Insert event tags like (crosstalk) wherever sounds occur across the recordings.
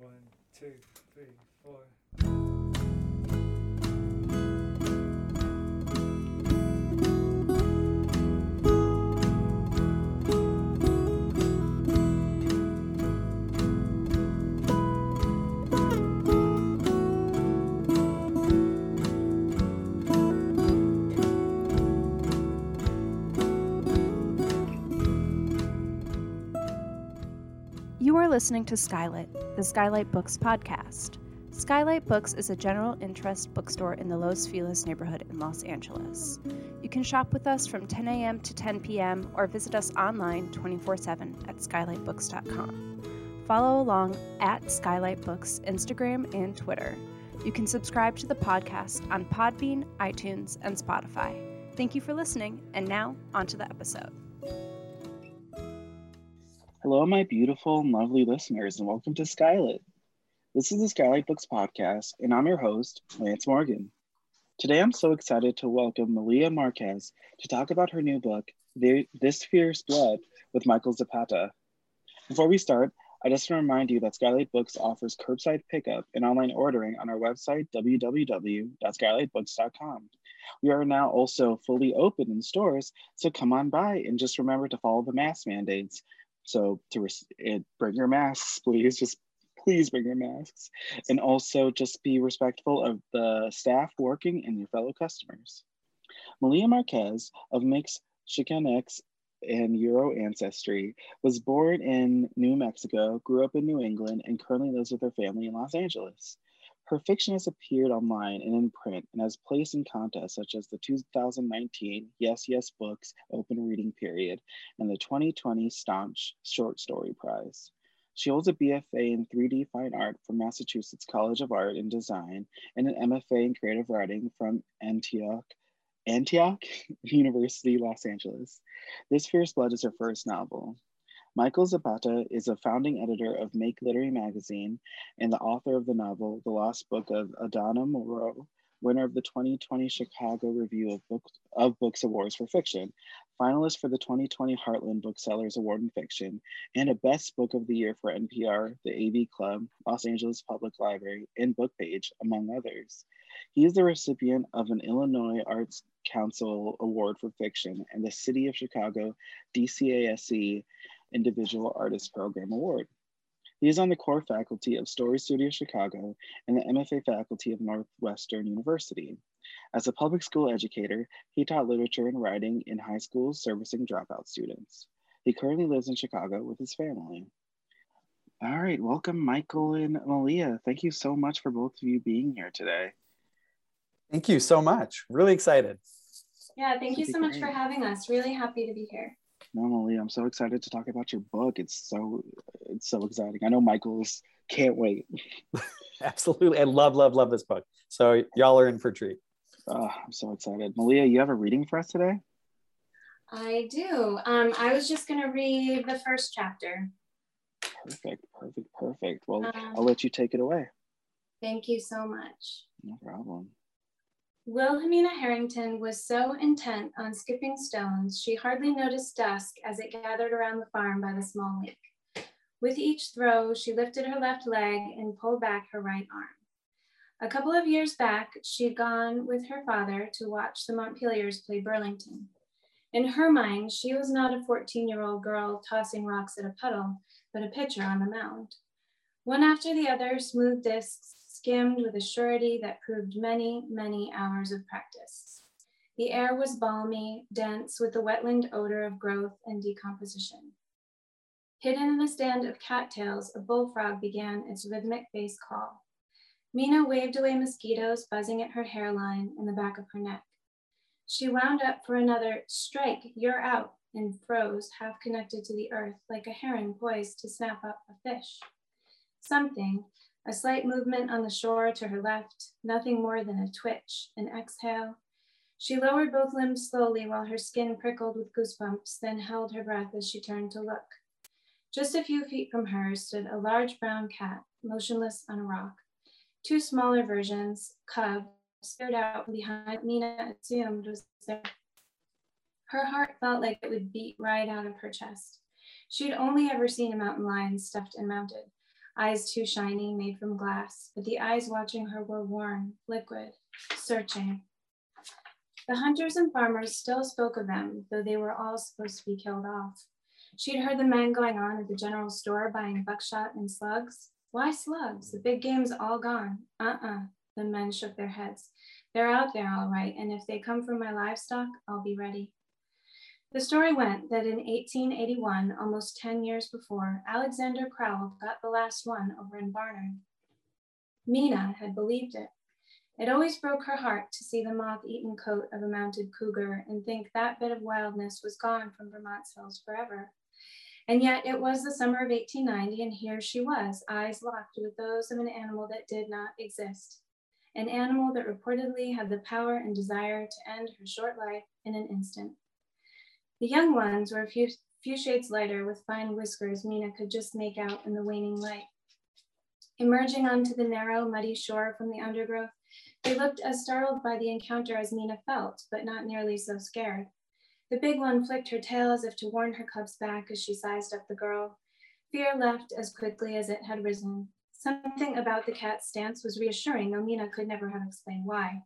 One, two, three, four. You are listening to Skylight, the Skylight Books podcast. Skylight Books is a general interest bookstore in the Los Feliz neighborhood in Los Angeles. You can shop with us from 10 a.m. to 10 p.m. or visit us online 24 7 at skylightbooks.com. Follow along at Skylight Books Instagram and Twitter. You can subscribe to the podcast on Podbean, iTunes, and Spotify. Thank you for listening, and now on to the episode. Hello, my beautiful and lovely listeners, and welcome to Skylit. This is the Skylight Books podcast, and I'm your host, Lance Morgan. Today, I'm so excited to welcome Malia Marquez to talk about her new book, This Fierce Blood, with Michael Zapata. Before we start, I just want to remind you that Skylight Books offers curbside pickup and online ordering on our website, www.skylightbooks.com. We are now also fully open in stores, so come on by and just remember to follow the mask mandates so to it, bring your masks, please. Just please bring your masks, and also just be respectful of the staff working and your fellow customers. Malia Marquez of mixed Chicanx and Euro ancestry was born in New Mexico, grew up in New England, and currently lives with her family in Los Angeles. Her fiction has appeared online and in print and has placed in contests such as the 2019 Yes Yes Books Open Reading Period and the 2020 Staunch Short Story Prize. She holds a BFA in 3D Fine Art from Massachusetts College of Art and Design and an MFA in Creative Writing from Antioch, Antioch (laughs) University, Los Angeles. This Fierce Blood is her first novel. Michael Zapata is a founding editor of Make Literary magazine and the author of the novel The Lost Book of Adana Moreau, winner of the 2020 Chicago Review of Books, of Books Awards for Fiction, finalist for the 2020 Heartland Booksellers Award in Fiction, and a Best Book of the Year for NPR, the AV Club, Los Angeles Public Library, and Bookpage, among others. He is the recipient of an Illinois Arts Council Award for Fiction and the City of Chicago DCASE Individual Artist Program Award. He is on the core faculty of Story Studio Chicago and the MFA faculty of Northwestern University. As a public school educator, he taught literature and writing in high schools servicing dropout students. He currently lives in Chicago with his family. All right, welcome, Michael and Malia. Thank you so much for both of you being here today. Thank you so much. Really excited. Yeah, thank you so much for having us. Really happy to be here. Normally, I'm so excited to talk about your book. It's so it's so exciting. I know Michael's can't wait. (laughs) Absolutely, I love love love this book. So y'all are in for a treat. Oh, I'm so excited. Malia, you have a reading for us today? I do. Um, I was just gonna read the first chapter. Perfect, perfect, perfect. Well, Um, I'll let you take it away. Thank you so much. No problem. Wilhelmina Harrington was so intent on skipping stones, she hardly noticed dusk as it gathered around the farm by the small lake. With each throw, she lifted her left leg and pulled back her right arm. A couple of years back, she'd gone with her father to watch the Montpeliers play Burlington. In her mind, she was not a 14 year old girl tossing rocks at a puddle, but a pitcher on the mound. One after the other, smooth discs skimmed with a surety that proved many, many hours of practice. The air was balmy, dense with the wetland odor of growth and decomposition. Hidden in a stand of cattails, a bullfrog began its rhythmic bass call. Mina waved away mosquitoes buzzing at her hairline and the back of her neck. She wound up for another strike, you're out, and froze, half connected to the earth, like a heron poised to snap up a fish. Something, a slight movement on the shore to her left, nothing more than a twitch, an exhale. She lowered both limbs slowly while her skin prickled with goosebumps, then held her breath as she turned to look. Just a few feet from her stood a large brown cat, motionless on a rock. Two smaller versions, cub, stared out from behind Mina assumed was there. Her heart felt like it would beat right out of her chest. She'd only ever seen a mountain lion stuffed and mounted. Eyes too shiny, made from glass, but the eyes watching her were worn, liquid, searching. The hunters and farmers still spoke of them, though they were all supposed to be killed off. She'd heard the men going on at the general store buying buckshot and slugs. Why slugs? The big game's all gone. Uh-uh. The men shook their heads. They're out there all right, and if they come for my livestock, I'll be ready. The story went that in 1881, almost 10 years before, Alexander Crowell got the last one over in Barnard. Mina had believed it. It always broke her heart to see the moth-eaten coat of a mounted cougar and think that bit of wildness was gone from Vermont's hills forever. And yet it was the summer of 1890, and here she was, eyes locked with those of an animal that did not exist. An animal that reportedly had the power and desire to end her short life in an instant. The young ones were a few, few shades lighter with fine whiskers Mina could just make out in the waning light. Emerging onto the narrow, muddy shore from the undergrowth, they looked as startled by the encounter as Mina felt, but not nearly so scared. The big one flicked her tail as if to warn her cubs back as she sized up the girl. Fear left as quickly as it had risen. Something about the cat's stance was reassuring, though Mina could never have explained why.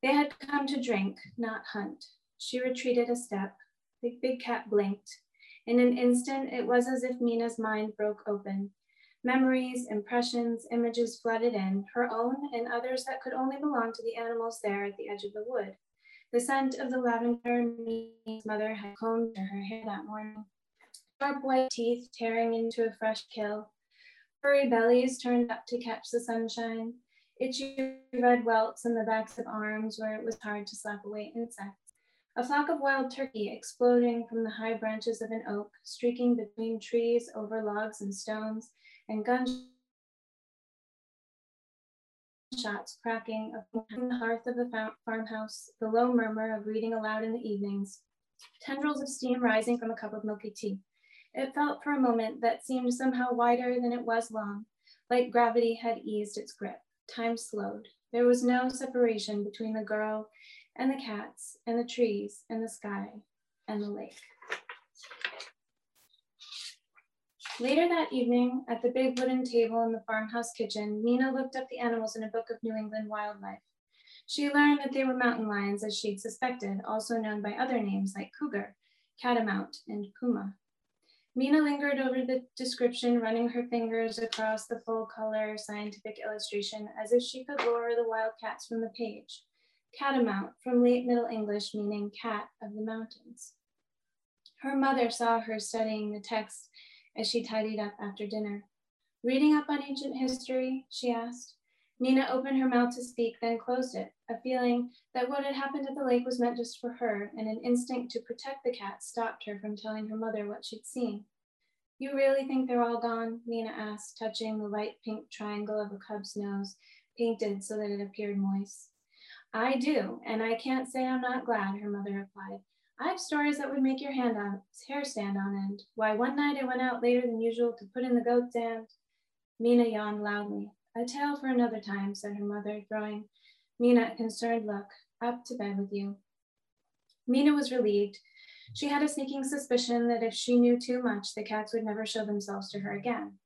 They had come to drink, not hunt. She retreated a step, the big cat blinked. In an instant, it was as if Mina's mind broke open. Memories, impressions, images flooded in, her own and others that could only belong to the animals there at the edge of the wood. The scent of the lavender Mina's mother had combed her hair that morning. Sharp white teeth tearing into a fresh kill. Furry bellies turned up to catch the sunshine. Itchy red welts in the backs of arms where it was hard to slap away insects. A flock of wild turkey exploding from the high branches of an oak, streaking between trees over logs and stones, and gunshots cracking on the hearth of the farmhouse, the low murmur of reading aloud in the evenings, tendrils of steam rising from a cup of milky tea. It felt for a moment that seemed somehow wider than it was long, like gravity had eased its grip. Time slowed. There was no separation between the girl and the cats and the trees and the sky and the lake. Later that evening, at the big wooden table in the farmhouse kitchen, Mina looked up the animals in a book of New England wildlife. She learned that they were mountain lions, as she'd suspected, also known by other names like cougar, catamount, and puma. Mina lingered over the description, running her fingers across the full color scientific illustration as if she could lure the wildcats from the page catamount from late Middle English meaning cat of the mountains. Her mother saw her studying the text as she tidied up after dinner. Reading up on ancient history, she asked. Mina opened her mouth to speak, then closed it, a feeling that what had happened at the lake was meant just for her, and an instinct to protect the cat stopped her from telling her mother what she'd seen. You really think they're all gone? Mina asked, touching the light pink triangle of a cub's nose, painted so that it appeared moist. I do, and I can't say I'm not glad, her mother replied. I have stories that would make your hand on, hair stand on end. Why, one night I went out later than usual to put in the goat's and Mina yawned loudly. A tale for another time, said her mother, throwing Mina a concerned look. Up to bed with you. Mina was relieved. She had a sneaking suspicion that if she knew too much, the cats would never show themselves to her again.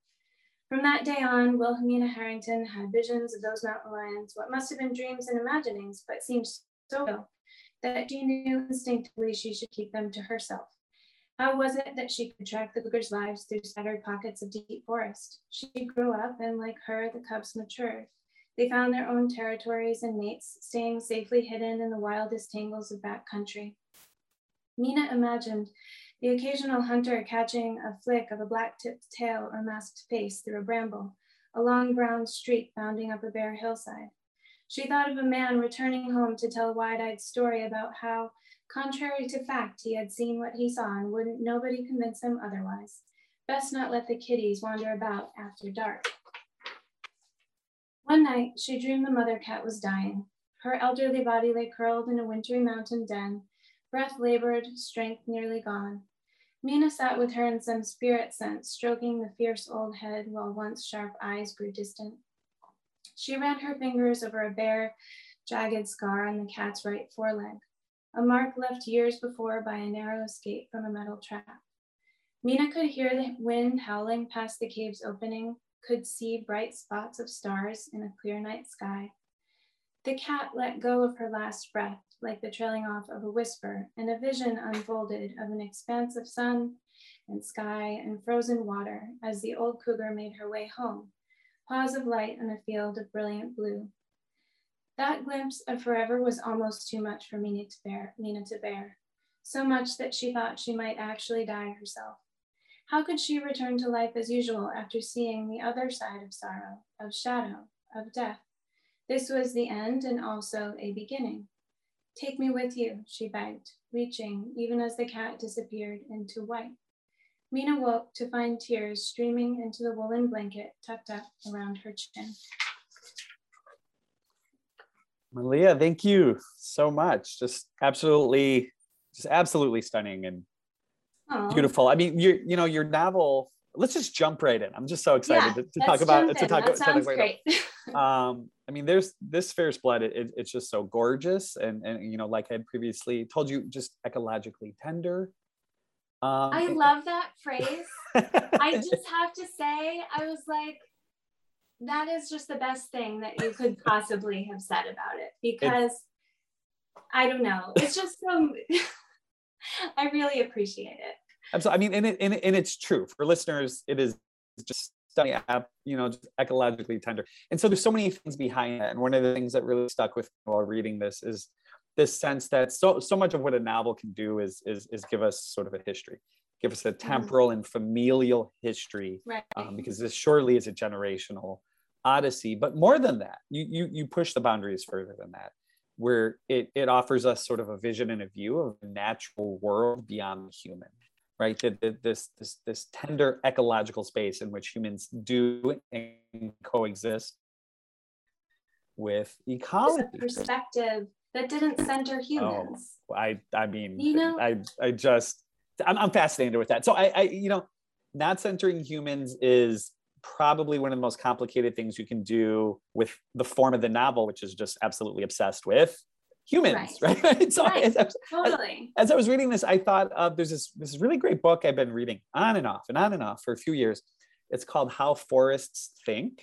From that day on, Wilhelmina Harrington had visions of those mountain lions, what must have been dreams and imaginings, but seemed so real that she knew instinctively she should keep them to herself. How was it that she could track the cougars' lives through scattered pockets of deep forest? She grew up, and like her, the cubs matured. They found their own territories and mates, staying safely hidden in the wildest tangles of back country. Mina imagined the occasional hunter catching a flick of a black-tipped tail or masked face through a bramble, a long brown streak bounding up a bare hillside. She thought of a man returning home to tell a wide-eyed story about how, contrary to fact, he had seen what he saw and wouldn't nobody convince him otherwise. Best not let the kiddies wander about after dark. One night, she dreamed the mother cat was dying. Her elderly body lay curled in a wintry mountain den, breath labored, strength nearly gone. Mina sat with her in some spirit sense, stroking the fierce old head while once sharp eyes grew distant. She ran her fingers over a bare, jagged scar on the cat's right foreleg, a mark left years before by a narrow escape from a metal trap. Mina could hear the wind howling past the cave's opening, could see bright spots of stars in a clear night sky. The cat let go of her last breath, like the trailing off of a whisper, and a vision unfolded of an expanse of sun and sky and frozen water as the old cougar made her way home, pause of light on a field of brilliant blue. That glimpse of forever was almost too much for Mina to bear, Mina to bear, so much that she thought she might actually die herself. How could she return to life as usual after seeing the other side of sorrow, of shadow, of death? This was the end and also a beginning. Take me with you, she begged, reaching even as the cat disappeared into white. Mina woke to find tears streaming into the woolen blanket tucked up around her chin. Malia, thank you so much. Just absolutely, just absolutely stunning and Aw. beautiful. I mean, you you know your novel. Let's just jump right in. I'm just so excited Yeah, to, to talk about jump to talk, that talk sounds about great. (laughs) um i mean there's this fierce blood it, it- it's just so gorgeous and and you know like i had previously told you just ecologically tender um I love that phrase. (laughs) I just have to say, I was like, that is just the best thing that you could possibly have said about it because I don't know. It's just so, (laughs) I really appreciate it. Absolutely. I mean, and, it, and, it- and it's true for listeners. It is just stunning, app, you know, just ecologically tender. And so there's so many things behind that. And one of the things that really stuck with me while reading this is this sense that so so much of what a novel can do is is is give us sort of a history, give us a temporal and familial history, Right. um, because this surely is a generational odyssey. But more than that, you you you push the boundaries further than that, where it it offers us sort of a vision and a view of a natural world beyond the human right? That that this this this tender ecological space in which humans do and coexist with ecology. a perspective that didn't center oh, humans. I I mean, You know- I I just I'm, I'm fascinated with that. So I I you know, not centering humans is probably one of the most complicated things you can do with the form of the novel, which is just absolutely obsessed with humans, (laughs) right? so Right. as, as- Totally. as I was reading this, I thought of there's this this really great book I've been reading on and off and on and off for a few years. It's called How Forests Think.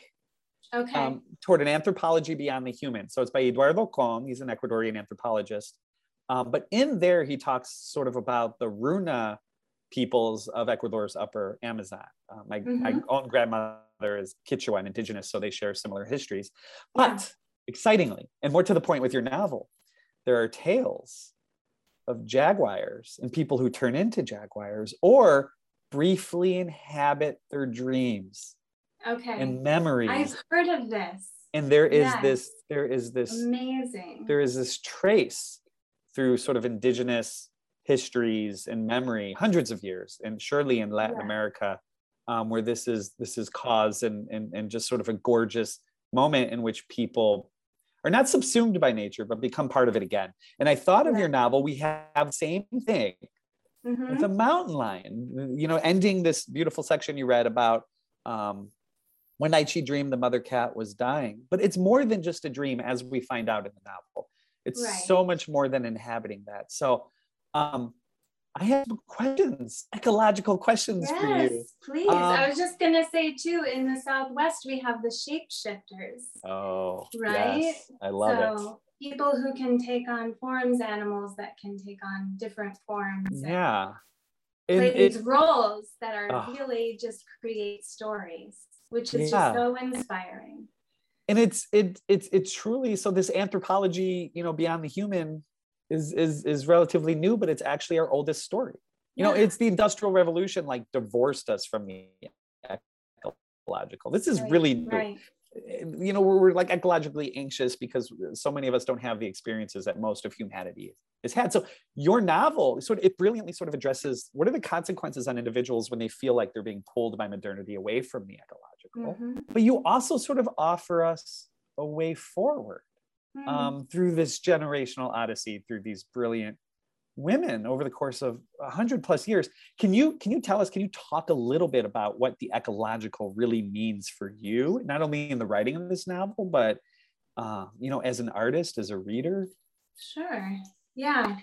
Okay. um, toward an anthropology beyond the human. So it's by Eduardo Kohn. He's an Ecuadorian anthropologist. Um, but in there, he talks sort of about the Runa peoples of Ecuador's upper Amazon. Uh, my, my Mhm. own grandmother is Quechua and indigenous, so they share similar histories. But excitingly, and more to the point with your novel, there are tales of jaguars and people who turn into jaguars or briefly inhabit their dreams okay. and memories I've heard of this. and there is Yes. this there is this Amazing. there is this trace through sort of indigenous histories and memory hundreds of years and surely in latin Yeah. america um, where this is this is cause and, and and just sort of a gorgeous moment in which people are not subsumed by nature but become part of it again. And i thought of your novel we have the same thing. Mhm. with a mountain lion you know ending this beautiful section you read about um, one night she dreamed the mother cat was dying. But it's more than just a dream as we find out in the novel. It's Right. so much more than inhabiting that. So um, i have questions ecological questions for you Yes, please. I Um, was just gonna say too, in the Southwest, we have the shapeshifters. oh Right? yes i love it so people who can take on forms, animals that can take on different forms. and yeah Play And these it- roles that are Ah. really just create stories, which is Yeah. just so inspiring. and it's it it's it's truly so this anthropology you know beyond the human is is is relatively new but it's actually our oldest story. You know it's the industrial revolution like divorced us from the ecological. This is Right, really right. you know we're, we're like ecologically anxious because so many of us don't have the experiences that most of humanity has had. So your novel sort of it brilliantly sort of addresses what are the consequences on individuals when they feel like they're being pulled by modernity away from the ecological? Mhm. but you also sort of offer us a way forward Hmm. um, through this generational odyssey through these brilliant women over the course of 100 plus years can you can you tell us can you talk a little bit about what the ecological really means for you not only in the writing of this novel but uh, you know as an artist as a reader Sure. Yeah.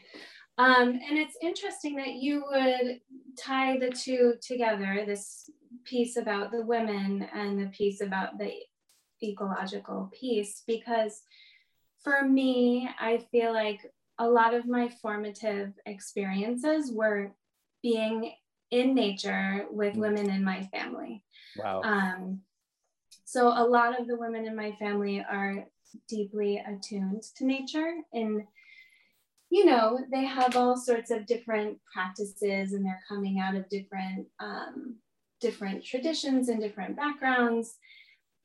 Um, and it's interesting that you would tie the two together, this piece about the women and the piece about the ecological piece because for me, I feel like a lot of my formative experiences were being in nature with mm. women in my family. Wow. Um, so a lot of the women in my family are deeply attuned to nature and you know they have all sorts of different practices and they're coming out of different um, different traditions and different backgrounds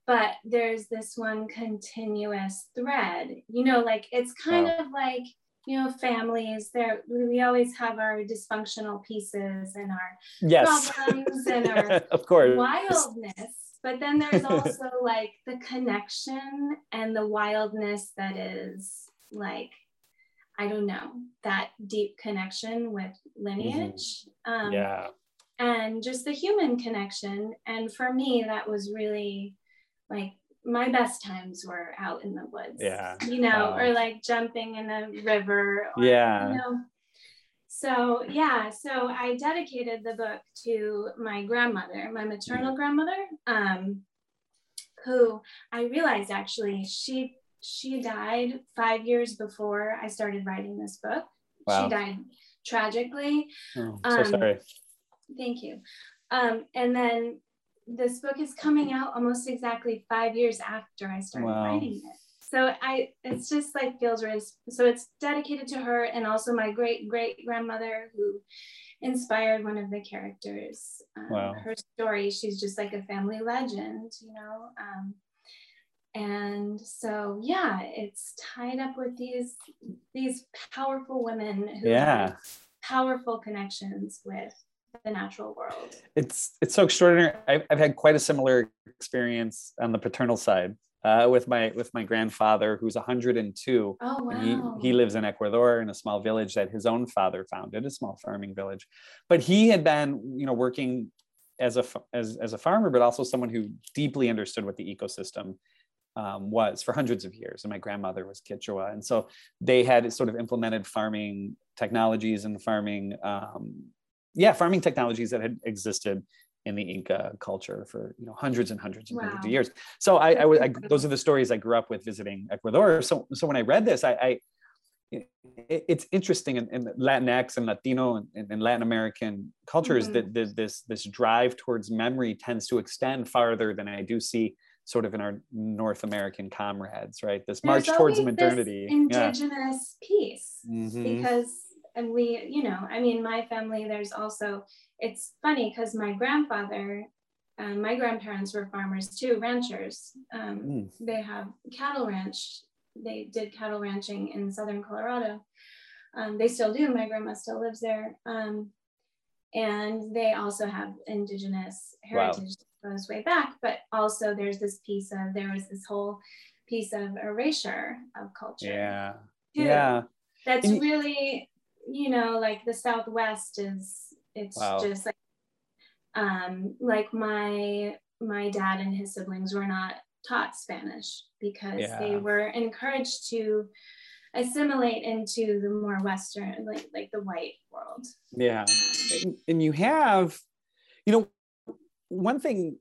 but there's this one continuous thread you know like it's kind wow. of like you know families there we always have our dysfunctional pieces and our yes. problems and (laughs) our of course wildness but then there's also (laughs) like the connection and the wildness that is like i don't know that deep connection with lineage mm-hmm. um, yeah and just the human connection and for me that was really like my best times were out in the woods. Yeah. You know, or like jumping in a river. Or, yeah. You know. So yeah, so I dedicated the book to my grandmother, my maternal grandmother, um, who I realized actually she she died five years before I started writing this book. Wow. She died tragically. Oh, so um, sorry. Thank you. Um, and then this book is coming out almost exactly five years after I started wow. writing it. So I, it's just like feels really. So it's dedicated to her and also my great great grandmother who inspired one of the characters. Um, wow. Her story, she's just like a family legend, you know. Um, and so yeah, it's tied up with these these powerful women who yeah. have powerful connections with the natural world. It's it's so extraordinary. I've, I've had quite a similar experience on the paternal side uh, with my with my grandfather, who's 102. Oh wow! He, he lives in Ecuador in a small village that his own father founded, a small farming village. But he had been, you know, working as a as as a farmer, but also someone who deeply understood what the ecosystem um, was for hundreds of years. And my grandmother was Quechua, and so they had sort of implemented farming technologies and farming um, yeah, farming technologies that had existed in the Inca culture for you know hundreds and hundreds and wow. hundreds of years. So I, I, I, those are the stories I grew up with visiting Ecuador. So so when I read this, I, I it, it's interesting in, in, Latinx and Latino and, and Latin American cultures mm-hmm. that this this drive towards memory tends to extend farther than I do see sort of in our North American comrades, right? This There's march towards modernity, indigenous yeah. piece, mm-hmm. because and we, you know, I mean, my family, there's also, it's funny because my grandfather, um, my grandparents were farmers too, ranchers. Um, mm. They have cattle ranch. They did cattle ranching in southern Colorado. Um, they still do. My grandma still lives there. Um, and they also have indigenous heritage wow. that goes way back. But also, there's this piece of there was this whole piece of erasure of culture. Yeah. Too. Yeah. That's and really you know, like the Southwest is it's wow. just like um like my my dad and his siblings were not taught Spanish because yeah. they were encouraged to assimilate into the more Western, like like the white world. Yeah, and, and you have, you know, one thing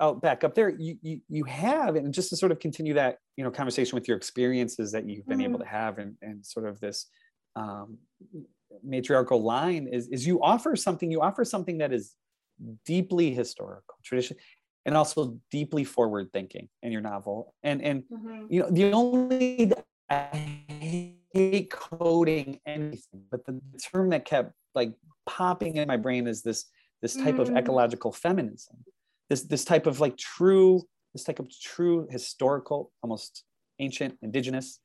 I'll back up there. You, you you have, and just to sort of continue that you know conversation with your experiences that you've been mm-hmm. able to have, and and sort of this um, matriarchal line is, is you offer something, you offer something that is deeply historical tradition and also deeply forward thinking in your novel. And, and mm-hmm. you know, the only, I hate coding anything, but the term that kept like popping in my brain is this, this type mm. of ecological feminism, this, this type of like true, this type of true historical, almost ancient indigenous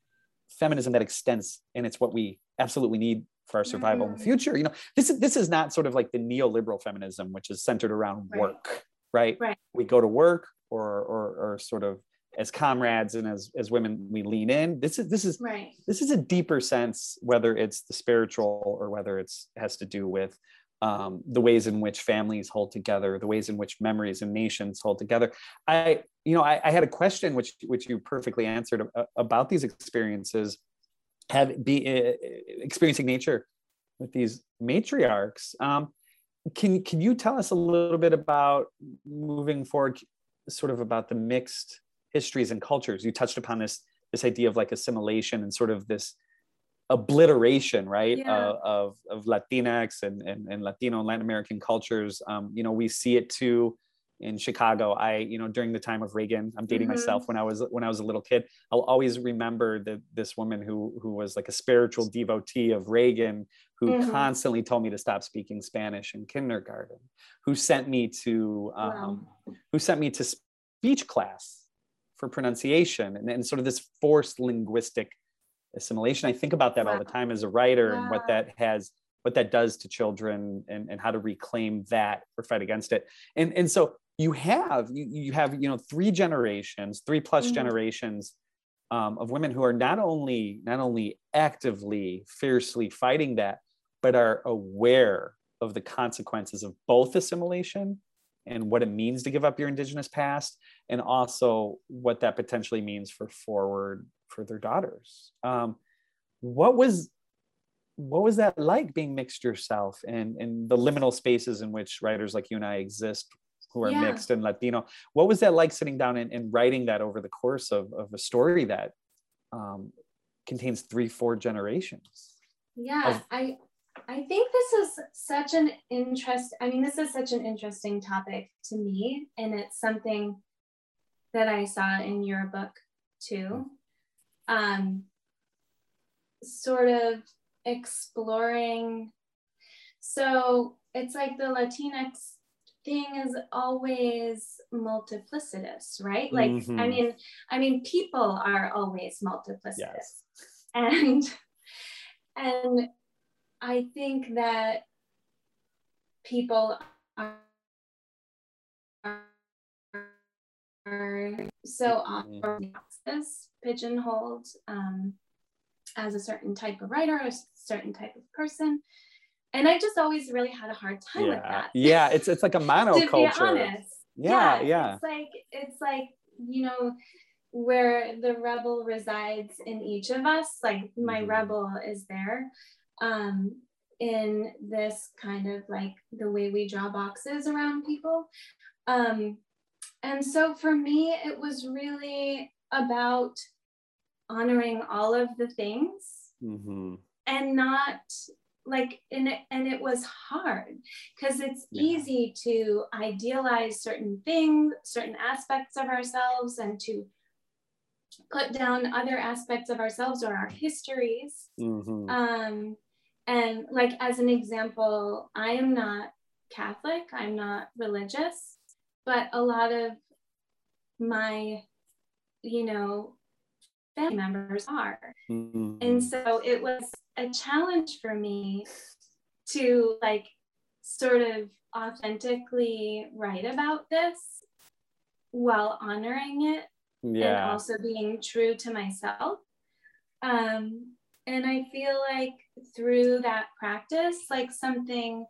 feminism that extends and it's what we absolutely need for our survival mm. in the mm. future. You know, this is this is not sort of like the neoliberal feminism, which is centered around right. work, right? Right. We go to work or or or sort of as comrades and as as women we lean in this is this is right. this is a deeper sense whether it's the spiritual or whether it's has to do with um, the ways in which families hold together the ways in which memories and nations hold together i you know i, I had a question which which you perfectly answered about these experiences have be uh, experiencing nature with these matriarchs. Um, can can you tell us a little bit about moving forward, sort of about the mixed histories and cultures? You touched upon this this idea of like assimilation and sort of this obliteration, right, Yeah. uh, of of Latinx and, and and Latino and Latin American cultures. Um, you know, we see it too in Chicago. I, you know, during the time of Reagan, I'm dating Mhm. myself when I was when I was a little kid. I'll always remember that this woman who who was like a spiritual devotee of Reagan, who Mhm. constantly told me to stop speaking Spanish in kindergarten, who sent me to um, who sent me to speech class for pronunciation and, and sort of this forced linguistic assimilation. I think about that all the time as a writer and what that has, what that does to children and, and how to reclaim that or fight against it. And, and so you have, you, you have, you know, three generations, three plus Mhm. generations um, of women who are not only, not only actively, fiercely fighting that, but are aware of the consequences of both assimilation and what it means to give up your indigenous past and also what that potentially means for forward for their daughters um, what was what was that like being mixed yourself and and the liminal spaces in which writers like you and i exist who are Yeah. mixed and latino what was that like sitting down and, and writing that over the course of, of a story that um, contains three four generations Yeah, of- I I think this is such an interest. I mean, this is such an interesting topic to me, and it's something that I saw in your book too. Um, sort of exploring. So it's like the Latinx thing is always multiplicitous, right? Like, I Mhm. mean, I mean, people are always multiplicitous yes and and i think that people are, are so often this pigeonholed um, as a certain type of writer a certain type of person and i just always really had a hard time with that. Yeah it's it's like a monoculture. (laughs) to be honest. Yeah yeah it's like it's like you know where the rebel resides in each of us like my Mhm. rebel is there um in this kind of like the way we draw boxes around people. Um and so for me it was really about honoring all of the things hmm and not like and it, and it was hard because it's Yeah. easy to idealize certain things certain aspects of ourselves and to put down other aspects of ourselves or our histories hmm um and like as an example i am not catholic i'm not religious but a lot of my you know family members are Mm-hmm. and so it was a challenge for me to like sort of authentically write about this while honoring it and also being true to myself. Um, and I feel like through that practice, like something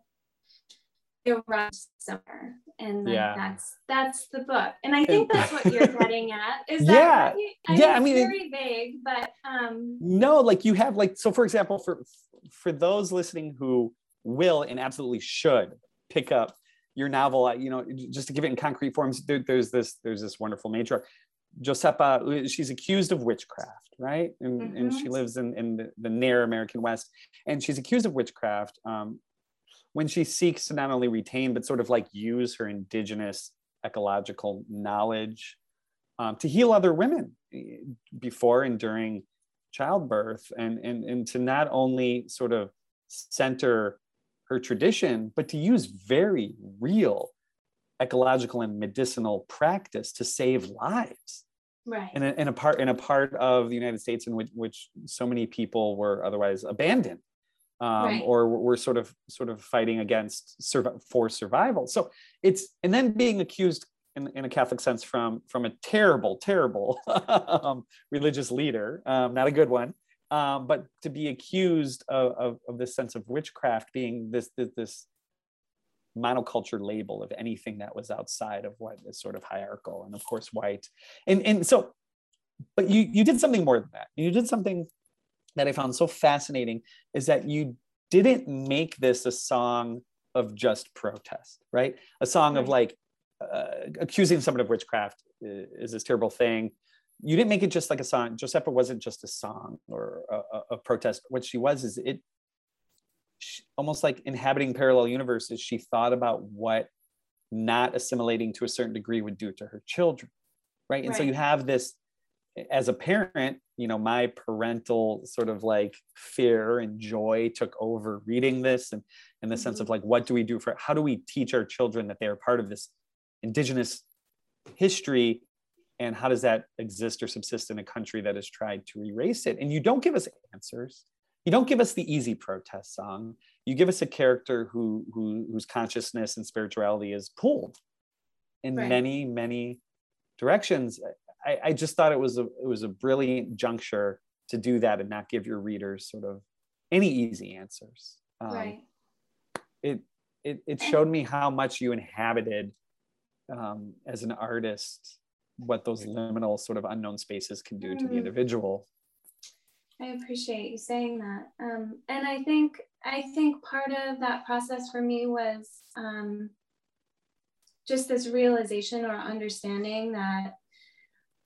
erupts somewhere. And like Yeah. that's that's the book. And I think that's what you're getting at. (laughs) Is Yeah. that right? I Yeah, mean, I mean, it's very vague, but um no like you have like so for example for for those listening who will and absolutely should pick up your novel you know just to give it in concrete forms there, there's this there's this wonderful matriarch Josepa, she's accused of witchcraft, right? And, and she Mhm. lives in, in the, the near American West. And she's accused of witchcraft um, when she seeks to not only retain, but sort of like use her indigenous ecological knowledge um, to heal other women eh, before and during childbirth and, and, and to not only sort of center her tradition, but to use very real ecological and medicinal practice to save lives right. in a, in a part in a part of the United States in which, which so many people were otherwise abandoned um, Right. or were sort of sort of fighting against for survival. So it's and then being accused in, in a Catholic sense from from a terrible terrible (laughs) um, religious leader, um, not a good one. Um, but to be accused of, of, of this sense of witchcraft being this, this this monoculture label of anything that was outside of what is sort of hierarchical and of course white and and so but you you did something more than that you did something that i found so fascinating is that you didn't make this a song of just protest, right? A song of like uh, accusing someone of witchcraft is this terrible thing. You didn't make it just like a song. Josepa wasn't just a song or a, a, protest. What she was is it she, almost like inhabiting parallel universes. She thought about what not assimilating to a certain degree would do to her children, right? And so you have this as a parent, you know, my parental sort of like fear and joy took over reading this and in the sense of mm-hmm. like, what do we do for how do we teach our children that they are part of this indigenous history? And how does that exist or subsist in a country that has tried to erase it? And you don't give us answers. You don't give us the easy protest song. You give us a character who, who whose consciousness and spirituality is pulled in Right. many many directions I, I just thought it was a it was a brilliant juncture to do that and not give your readers sort of any easy answers um, right. it it, it showed me how much you inhabited um, as an artist what those liminal sort of unknown spaces can do to the Mm. individual I appreciate you saying that. Um, and I think I think part of that process for me was um, just this realization or understanding that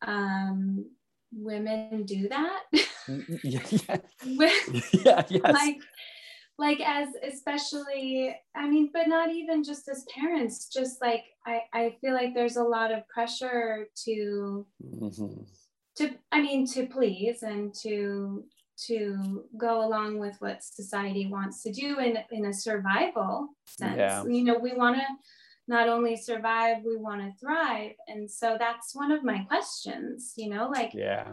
um, women do that. (laughs) yeah yeah With- (laughs) yeah yes like like as especially i mean but not even just as parents just like i i feel like there's a lot of pressure to Mhm. to i mean to please and to to go along with what society wants to do in in a survival sense Yeah. you know we want to not only survive we want to thrive and so that's one of my questions you know like yeah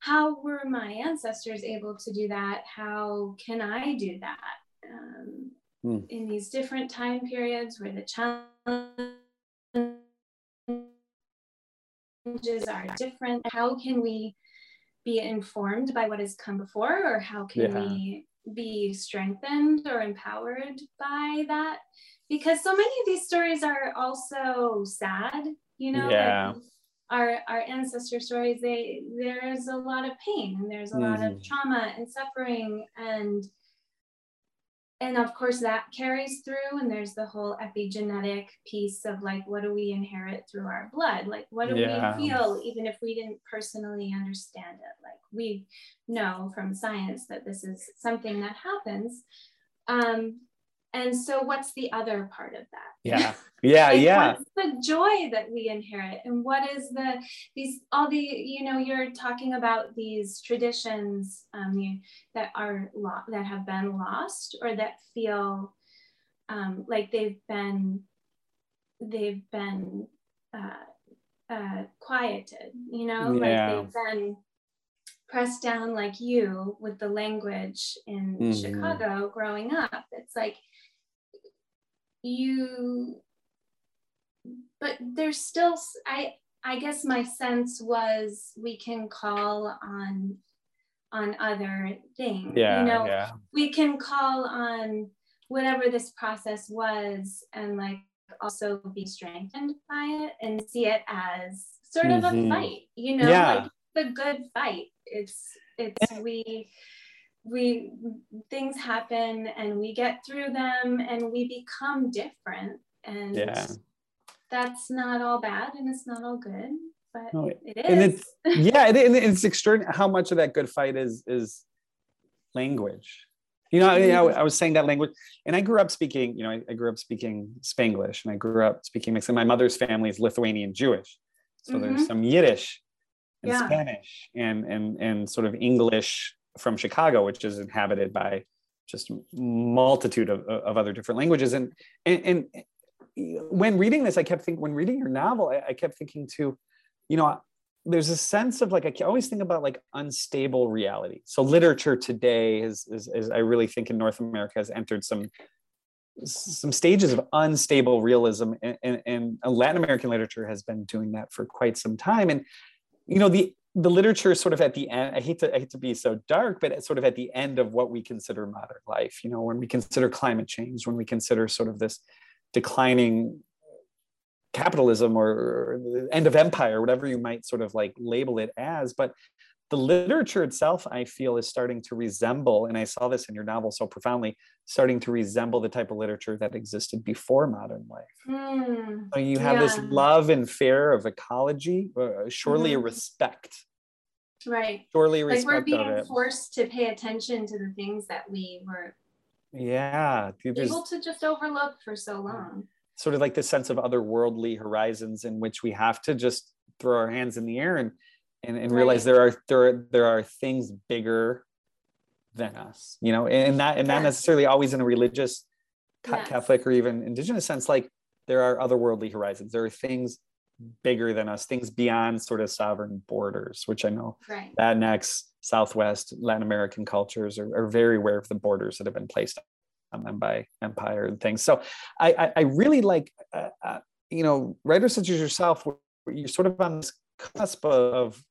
how were my ancestors able to do that? How can I do that? Um, Hmm. In these different time periods where the challenges are different, how can we be informed by what has come before, or how can Yeah. we be strengthened or empowered by that? Because so many of these stories are also sad, you know, like our our ancestor stories they there's a lot of pain and there's a lot of Mhm. trauma and suffering and and of course that carries through and there's the whole epigenetic piece of like what do we inherit through our blood? Like what do Yeah. we feel even if we didn't personally understand it? Like we know from science that this is something that happens. Um and so what's the other part of that? Yeah. (laughs) Yeah like, yeah. what's the joy that we inherit? And what is the these all the you know you're talking about these traditions um, you, that are lo- that have been lost or that feel um, like they've been they've been uh, uh, quieted you know? Yeah. like they've been pressed down like you with the language in Mhm. chicago growing up. It's like you but there's still i i guess my sense was we can call on on other things yeah you know yeah we can call on whatever this process was and like also be strengthened by it and see it as sort of Mhm. a fight you know Yeah. like the good fight it's it's we we things happen and we get through them and we become different and Yeah. that's not all bad and it's not all good but No, it is and it's (laughs) yeah it- and it's extraordinary how much of that good fight is is language you know I, I, I was saying that language and i grew up speaking you know i, I grew up speaking spanglish and i grew up speaking mixed and my mother's family is lithuanian jewish so there's Mhm. some yiddish and Yeah. spanish and and and sort of english from chicago which is inhabited by just multitude of, of other different languages. And and, and when reading this i kept thinking when reading your novel I, I kept thinking too you know there's a sense of like i always think about like unstable reality. So literature today is, is, is i really think in north america has entered some some stages of unstable realism and, and, and latin american literature has been doing that for quite some time. And you know the the literature is sort of at the end i hate to i hate to be so dark but it's sort of at the end of what we consider modern life you know when we consider climate change when we consider sort of this declining capitalism or, end of empire whatever you might sort of like label it as. But the literature itself, I feel, is starting to resemble, and I saw this in your novel so profoundly, starting to resemble the type of literature that existed before modern life. Mm, So you have this love and fear of ecology, uh, surely a Mhm. respect, right. surely a Like we're respect being forced to pay attention to the things that we were Yeah, able to just overlook for so long. sort of like this sense of otherworldly horizons in which we have to just throw our hands in the air and and, and realize Right. there are there are, there are things bigger than us, you know, and not and not necessarily always in a religious, Yes. Catholic or even indigenous sense. Like there are otherworldly horizons. There are things bigger than us, things beyond sort of sovereign borders, which I know Right. Latinx, Southwest, Latin American cultures are, are very aware of the borders that have been placed on them by empire and things. So I, I, I really like, uh, uh, you know, writers such as yourself, you're sort of on this cusp of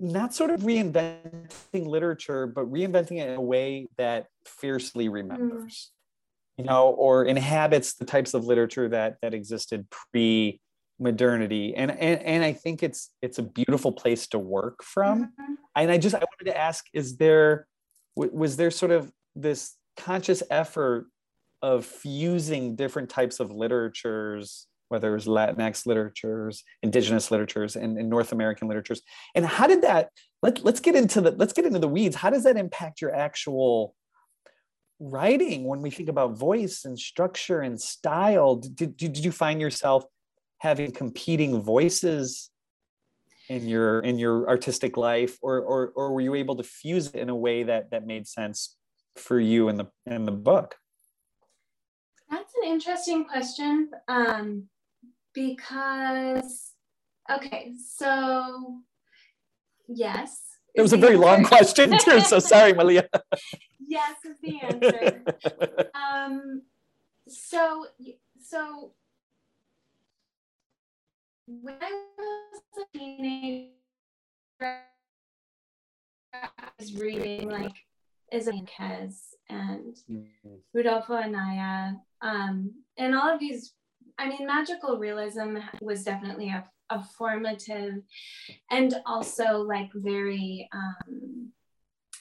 not sort of reinventing literature, but reinventing it in a way that fiercely remembers, you know, or inhabits the types of literature that that existed pre modernity and, and and i think it's it's a beautiful place to work from. Mhm. and i just i wanted to ask is there was there sort of this conscious effort of fusing different types of literatures whether it was latinx literatures indigenous literatures and, and north american literatures. And how did that let, let's get into the let's get into the weeds. How does that impact your actual writing when we think about voice and structure and style? Did, did, did you find yourself having competing voices in your in your artistic life or or or were you able to fuse it in a way that that made sense for you in the in the book? That's an interesting question. Um, because okay, so yes. it was a very long question too so (laughs) sorry malia yes is the (laughs) answer. um so so when I was a teenager I was reading like Isabel Kez and Rudolfo Anaya um and all of these I mean magical realism was definitely a, a formative and also like very um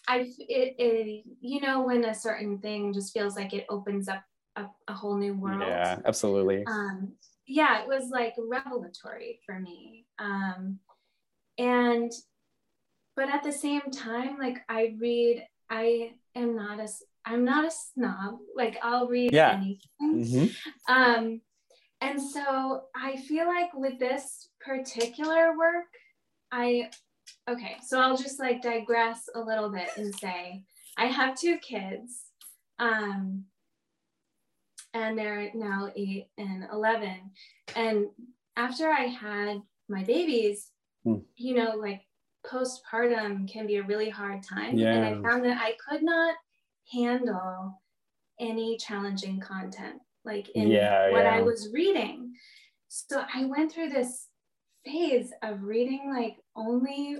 I it, it you know when a certain thing just feels like it opens up a, a whole new world. Yeah absolutely. Um yeah it was like revelatory for me. Um and but at the same time like i read i am not a i'm not a snob. Like i'll read Yeah. anything. Mhm. um and so i feel like with this particular work i okay so i'll just like digress a little bit and say i have two kids um and they're now eight and 11 and after i had my babies Hmm. you know like postpartum can be a really hard time. And i found that i could not handle any challenging content like in Yeah, what yeah. i was reading. So i went through this phase of reading like only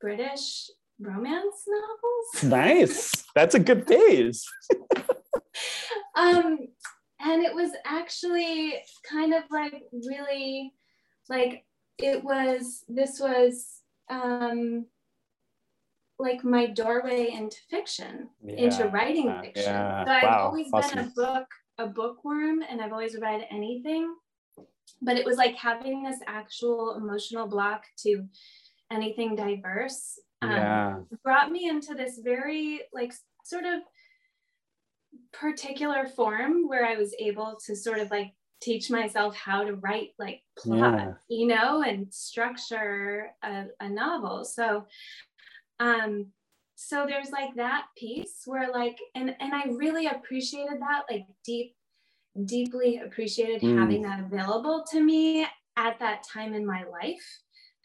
british romance novels. Nice. That's a good phase. (laughs) Um and it was actually kind of like really like it was this was um like my doorway into fiction into writing fiction. Yeah. so i've Wow, always been a book a bookworm and i've always read anything but it was like having this actual emotional block to anything diverse um, yeah brought me into this very like sort of particular form where I was able to sort of like teach myself how to write like plot, Yeah. you know, and structure a, a novel. So um so there's like that piece where like and and I really appreciated that like deep deeply appreciated Mm. having that available to me at that time in my life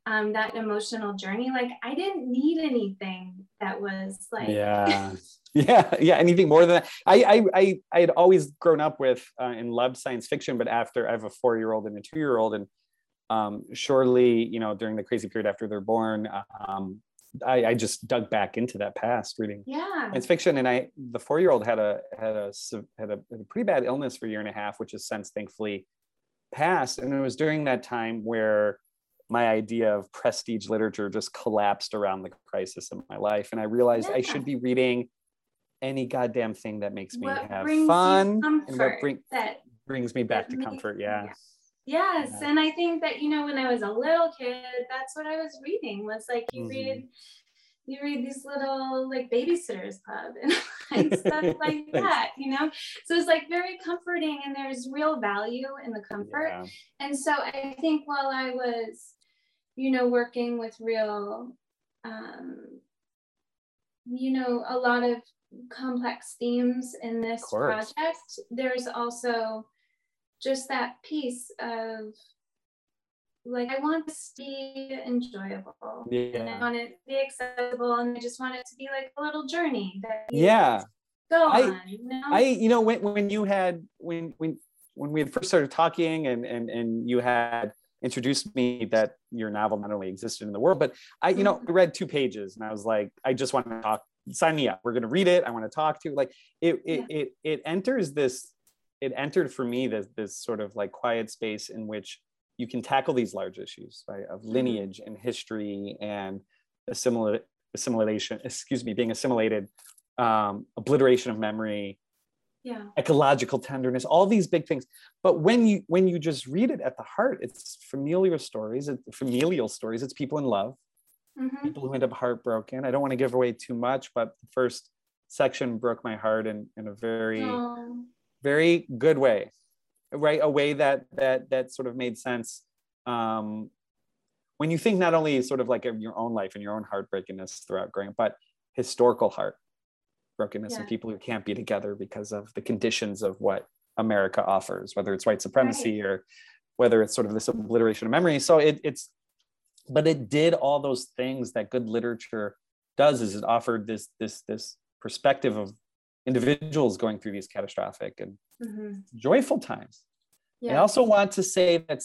um, that emotional journey. Like I didn't need anything that was like, yeah (laughs) (laughs) yeah yeah anything more than that i i i, I had always grown up with uh, and loved science fiction but after i have a four year old and a two year old and um surely you know during the crazy period after they're born um I, I just dug back into that past reading. Yeah, science fiction and i the four year old had a had a had a, had a pretty bad illness for a year and a half which has since thankfully passed and it was during that time where my idea of prestige literature just collapsed around the crisis in my life and i realized i should be reading any goddamn thing that makes me What have fun and what bring, that brings me back to comfort yeah Yes, Yeah. and I think that you know when I was a little kid, that's what I was reading. Was like you Mhm. read, you read these little like babysitters club and like (laughs) (laughs) stuff like that, you know. So it's like very comforting, and there's real value in the comfort. Yeah. And so I think while I was, you know, working with real, um, you know, a lot of complex themes in this project, there's also just that piece of like I want this to be enjoyable and I want it to be accessible and I just want it to be like a little journey that you yeah go I- on, you know? I, you know, when, when you had when when when we had first started talking and and and you had introduced me that your novel not only existed in the world, but I, you know, mm-hmm. I read two pages and I was like, I just want to talk. Sign me up. We're gonna read it. I want to talk to. you. Like it it it it enters this. It entered for me this this sort of like quiet space in which you can tackle these large issues right of lineage and history and assimilate assimilation. Excuse me, being assimilated, um, obliteration of memory, yeah. ecological tenderness all these big things but when you when you just read it at the heart it's familiar stories it's familial stories it's people in love Mhm. people who end up heartbroken i don't want to give away too much but the first section broke my heart in in a very Oh, very good way right? A way that that that sort of made sense. Um when you think not only sort of like of your own life and your own heartbreakiness throughout growing but historical heart brokenness and people who can't be together because of the conditions of what america offers whether it's white supremacy or whether it's sort of this obliteration of memory. So it, it's but it did all those things that good literature does is it offered this this this perspective of individuals going through these catastrophic and mhm. joyful times. I also want to say that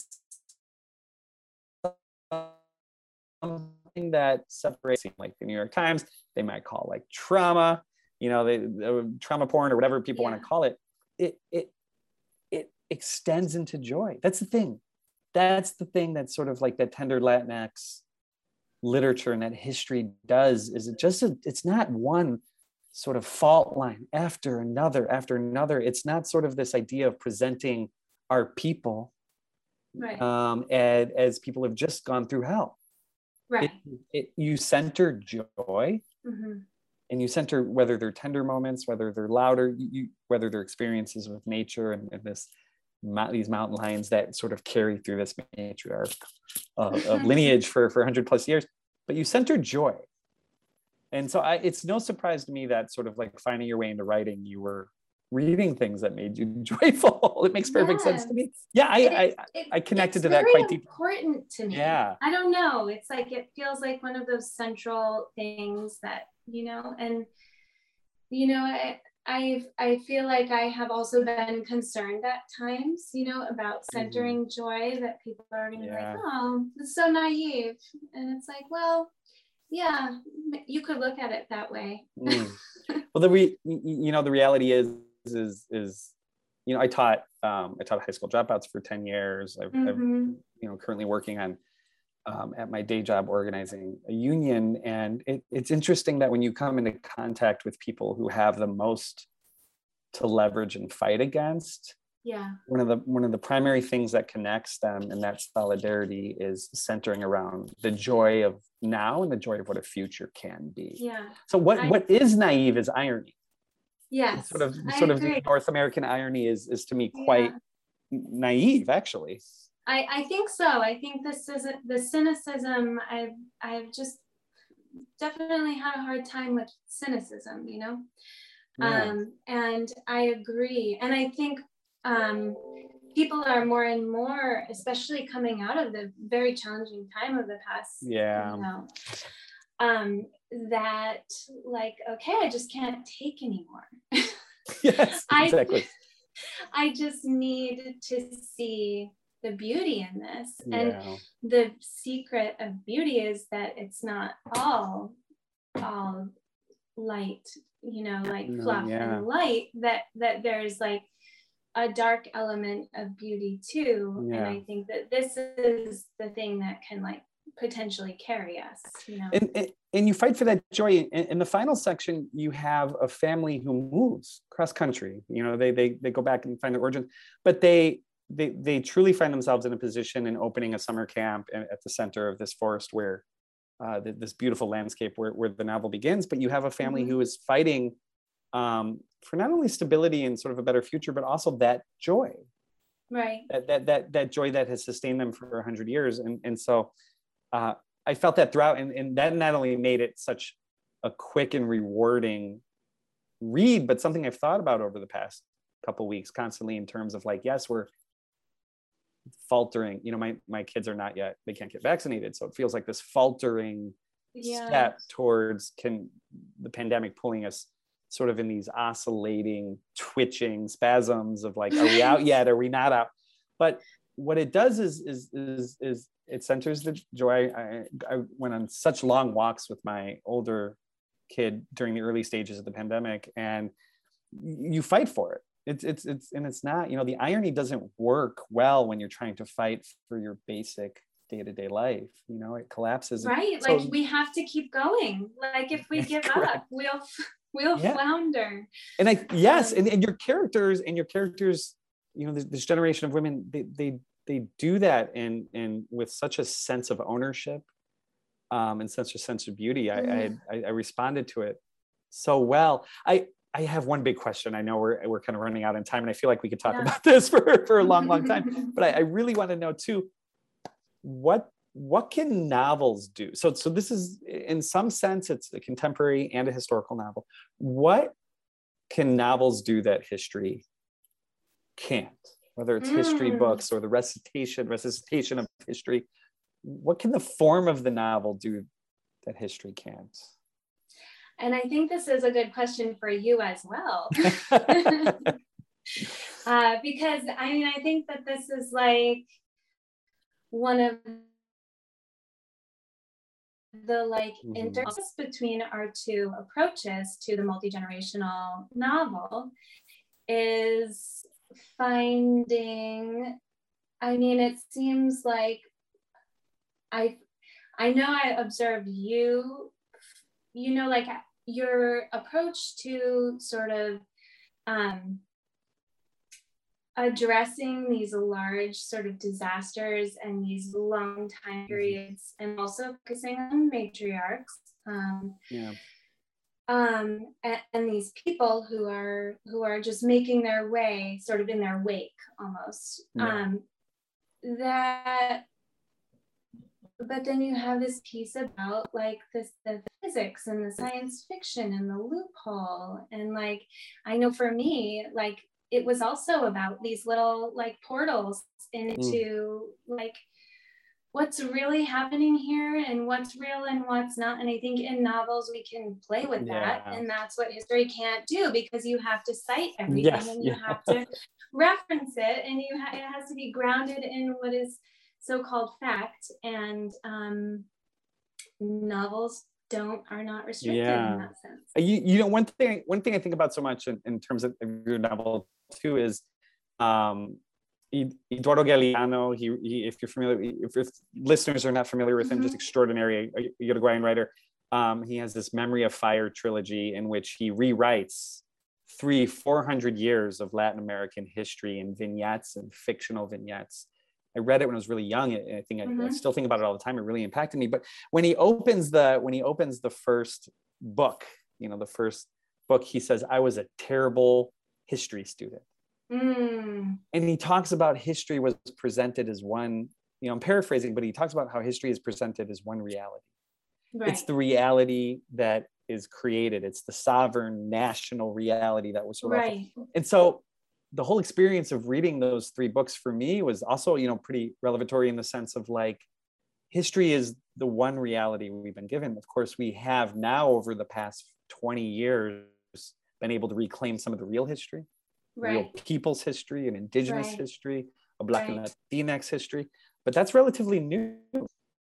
something that separates like the New York Times, they might call like trauma, you know, they, the trauma porn or whatever people want to call it. It it it extends into joy. That's the thing. That's the thing that's sort of like that tender Latinx literature and that history does is it just a, it's not one sort of fault line after another after another it's not sort of this idea of presenting our people Right. um, and as people have just gone through hell right. it, it, you center joy Mhm. and you center whether they're tender moments whether they're louder you, you whether they're experiences with nature and, and this these mountain lions that sort of carry through this matriarch of, of (laughs) lineage for for 100 plus years but you center joy and so I, it's no surprise to me that sort of like finding your way into writing you were reading things that made you (laughs) joyful it makes perfect sense to me yeah i It i, it- I connected to that quite deeply. important to me. Yeah. I don't know. It's like it feels like one of those central things that you know, and you know, I I I feel like I have also been concerned at times, you know, about centering joy that people are going to be Mm-hmm. Like, oh, it's so naive, and it's like, well, yeah, you could look at it that way. Mm. (laughs) well the re, y- you know the reality is is is you know i taught um, i taught high school dropouts for 10 years I've, I've Mhm. you know currently working on um, at my day job organizing a union and it, it's interesting that when you come into contact with people who have the most to leverage and fight against Yeah, one of the one of the primary things that connects them and that solidarity is centering around the joy of now and the joy of what a future can be yeah, so what I- what is naive is irony yes. sort of I sort of agree. the North American irony is is to me Yeah. quite naive actually. I, I think so. I think this isn't the cynicism. I've I've just definitely had a hard time with cynicism, you know. Yeah. Um, and I agree. And I think um, people are more and more, especially coming out of the very challenging time of the past. Yeah. You know, um, that like okay, I just can't take anymore. (laughs) yes, (laughs) I- exactly. (laughs) I just need to see the beauty in this. And the secret of beauty is that it's not all all light, you know, like No, fluff yeah. and light, that that there's like a dark element of beauty too. Yeah. and i think that this is the thing that can like potentially carry us you know? And, and and you fight for that joy. In, in the final section you have a family who moves cross country. You know they they, they go back and find their origin but they they they truly find themselves in a position in opening a summer camp at the center of this forest where uh, th- this beautiful landscape where, where the novel begins. But you have a family Mhm. who is fighting um, for not only stability and sort of a better future but also that joy. Right. That that that, that joy that has sustained them for 100 years. And and so uh, i felt that throughout and, and that not only made it such a quick and rewarding read but something i've thought about over the past couple weeks constantly in terms of like yes we're faltering. You know my my kids are not yet they can't get vaccinated. So it feels like this faltering yeah step towards can the pandemic pulling us sort of in these oscillating twitching spasms of like are we out (laughs) yet? Are we not out? But what it does is is is, is it centers the joy. I, I went on such long walks with my older kid during the early stages of the pandemic and you fight for it. It's it's it's and it's not you know the irony doesn't work well when you're trying to fight for your basic day-to-day life you know it collapses. Right So- like we have to keep going. Like if we (laughs) give Correct. up we'll we'll Yeah. flounder. And i yes Um, and, and your characters and your characters you know this, this generation of women they they they do that and and with such a sense of ownership um and such a sense of beauty. I, I I I responded to it so well. I i have one big question. I know we're we're kind of running out in time and i feel like we could talk Yeah. about (laughs) this for for a long long time (laughs) but I, I really want to know too what what can novels do? So so this is in some sense it's a contemporary and a historical novel. What can novels do that history can't? Whether it's history Mm. books or the recitation recitation of history what can the form of the novel do that history can't? And i think this is a good question for you as well. (laughs) (laughs) Uh, because I mean, I think that this is like one of the like Mhm. interest between our two approaches to the multi-generational novel is finding i mean it seems like i i know i observed you you know like your approach to sort of um addressing these large sort of disasters and these long time periods and also focusing on matriarchs um, yeah. um, and, and these people who are who are just making their way sort of in their wake almost. Yeah. um, that but then you have this piece about like this the physics and the science fiction and the loophole and like i know for me like it was also about these little like portals into like what's really happening here and what's real and what's not and i think in novels we can play with that Yeah. and that's what history can't do because you have to cite everything Yes, and you yeah. have to (laughs) reference it and you ha- it has to be grounded in what is so-called fact and um, novels don't are not restricted Yeah. in that sense Uh, you, you know one thing one thing i think about so much in, in terms of your novel too is um Eduardo Galeano, he, he, if you're familiar, if, if listeners are not familiar with him, just Mhm. extraordinary uh, Uruguayan writer. Um, he has this Memory of Fire trilogy in which he rewrites three, 400 years of Latin American history in vignettes and fictional vignettes. I read it when I was really young, and I think I, I Mhm. still think about it all the time. It really impacted me. But when he opens the when he opens the first book, you know, the first book, he says, "I was a terrible history student." Mm, and he talks about history was presented as one you know i'm paraphrasing but he talks about how history is presented as one reality right it's the reality that is created it's the sovereign national reality that was sort of right and so the whole experience of reading those three books for me was also you know pretty revelatory in the sense of like history is the one reality we've been given of course we have now over the past 20 years been able to reclaim some of the real history real people's history and indigenous Right. history, a Black Right. and Latinx history, but that's relatively new.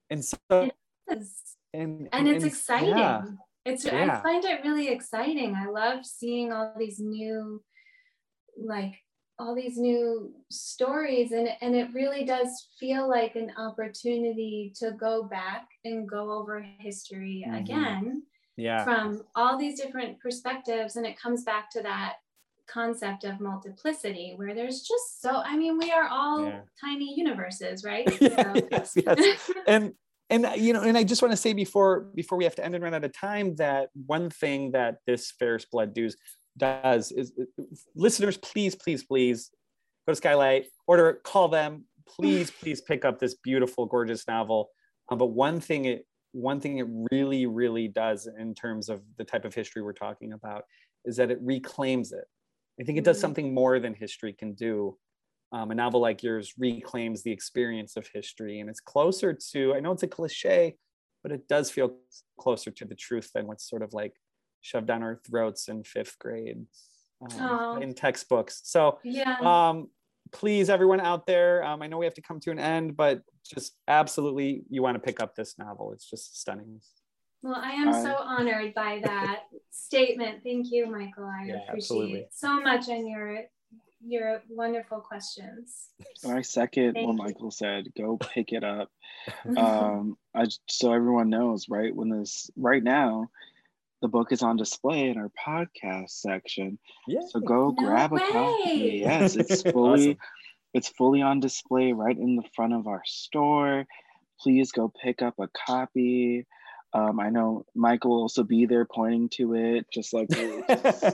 And so, Yes. and, and it's exciting yeah. it's Yeah. i find it really exciting i love seeing all these new like all these new stories and and it really does feel like an opportunity to go back and go over history Mhm. again Yeah. from all these different perspectives and it comes back to that concept of multiplicity where there's just so i mean we are all Yeah. tiny universes right Yeah, (laughs) So- (laughs) yes, yes. (laughs) and and you know and i just want to say before before we have to end and run out of time that one thing that this Fierce Blood does does is uh, listeners please please please go to skylight order call them. Please (sighs) please pick up this beautiful gorgeous novel. Um, but one thing it one thing it really really does in terms of the type of history we're talking about is that it reclaims it. I think it does Mhm. something more than history can do. Um, a novel like yours reclaims the experience of history and it's closer to i know it's a cliche but it does feel closer to the truth than what's sort of like shoved down our throats in fifth grade um, Aw. in textbooks so yeah um, please everyone out there um, i know we have to come to an end but just absolutely you want to pick up this novel it's just stunning Well, I am I- so honored by that (laughs) statement. Thank you, Michael. I Yeah, appreciate absolutely. so much and your your wonderful questions. I second Thank what you. Michael said. Go pick it up. (laughs) um, I so everyone knows, right? When this right now, the book is on display in our podcast section. yeah So go No grab a copy. Yes, (laughs) it's fully Awesome. it's fully on display right in the front of our store. Please go pick up a copy. Um, I know Michael will also be there pointing to it, just like (laughs)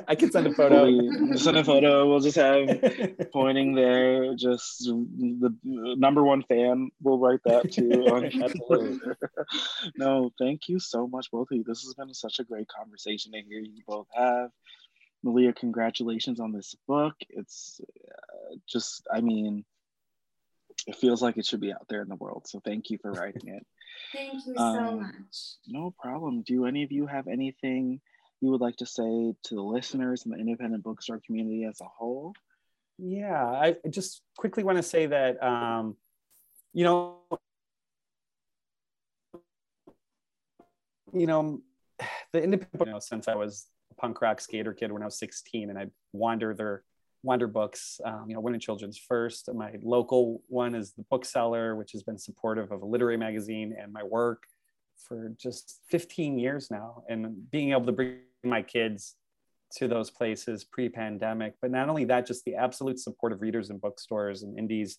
i can send a photo send a photo. We'll just have (laughs) pointing there. Just the number one fan will write that too. (laughs) on- no, thank you so much, both of you. This has been such a great conversation to hear you both have. Malia, congratulations on this book. It's uh, just, I mean, it feels like it should be out there in the world. So thank you for writing it. Thank you so Um, much. No problem. Do any of you have anything you would like to say to the listeners and the independent bookstore community as a whole? Yeah, I I just quickly want to say that, um, you know, you know, (sighs) the independent, you know, since I was a punk rock skater kid when I was 16 and I'd wander their wander books, um, you know, Women Children's First. My local one is the Book Cellar, which has been supportive of a literary magazine and my work for just 15 years now. And being able to bring my kids to those places pre-pandemic but not only that just the absolute support of readers and bookstores and indies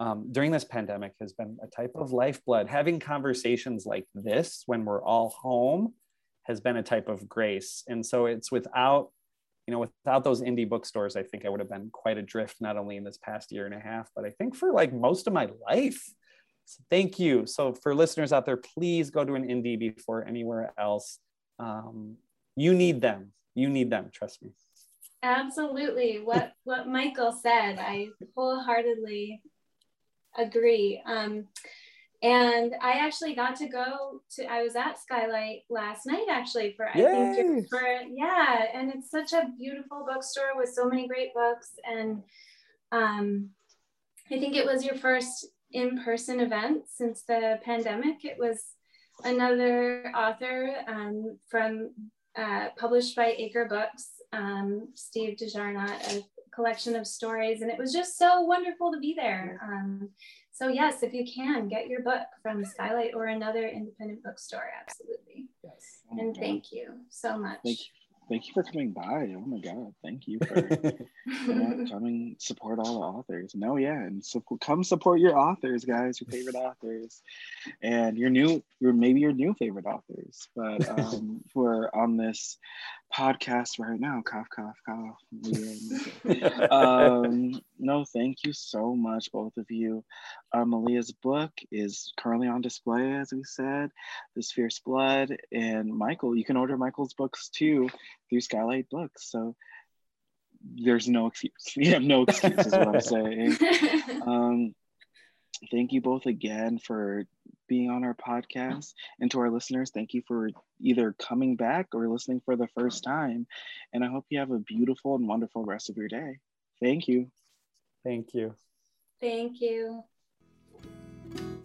um, during this pandemic has been a type of lifeblood having conversations like this when we're all home has been a type of grace and so it's without you know without those indie bookstores i think i would have been quite adrift not only in this past year and a half but i think for like most of my life. So thank you. So for listeners out there please go to an indie before anywhere else. Um, you need them. You need them trust me. Absolutely. What what Michael said, I wholeheartedly agree. Um, and I actually got to go to I was at Skylight last night actually for I think Yay. for yeah, and it's such a beautiful bookstore with so many great books and um I think it was your first in-person event since the pandemic. It was another author um, from uh, published by Acre Books, um, Steve De Jarnatt, a collection of stories, and it was just so wonderful to be there. Um, so yes, if you can get your book from Skylight or another independent bookstore, absolutely. yes Oh And God. thank you so much. Thank you. Thank you for coming by. Oh my God. Thank you for (laughs) you know, (laughs) coming support all the authors. No, yeah, and so come support your authors, guys, your favorite authors, and your new, your maybe your new favorite authors. But um, (laughs) we're on this podcast right now. Cough, cough, cough. (laughs) Yeah. um, no, thank you so much, both of you. Uh, Malia's book is currently on display, as we said, This Fierce Blood. And Michael, you can order Michael's books too through Skylight Books. So there's no excuse. (laughs) We have no excuse, is what I'm (laughs) saying. Um, thank you both again for being on our podcast. And to our listeners, thank you for either coming back or listening for the first time. And I hope you have a beautiful and wonderful rest of your day. Thank you. thank you Thank you.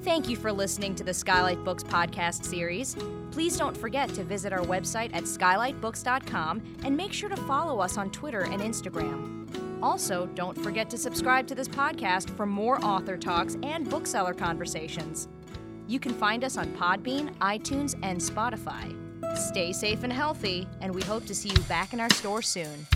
Thank you for listening to the Skylight Books podcast series. Please don't forget to visit our website at skylightbooks.com and make sure to follow us on Twitter and Instagram. Also, don't forget to subscribe to this podcast for more author talks and bookseller conversations. You can find us on Podbean, iTunes, and Spotify. Stay safe and healthy, and we hope to see you back in our store soon.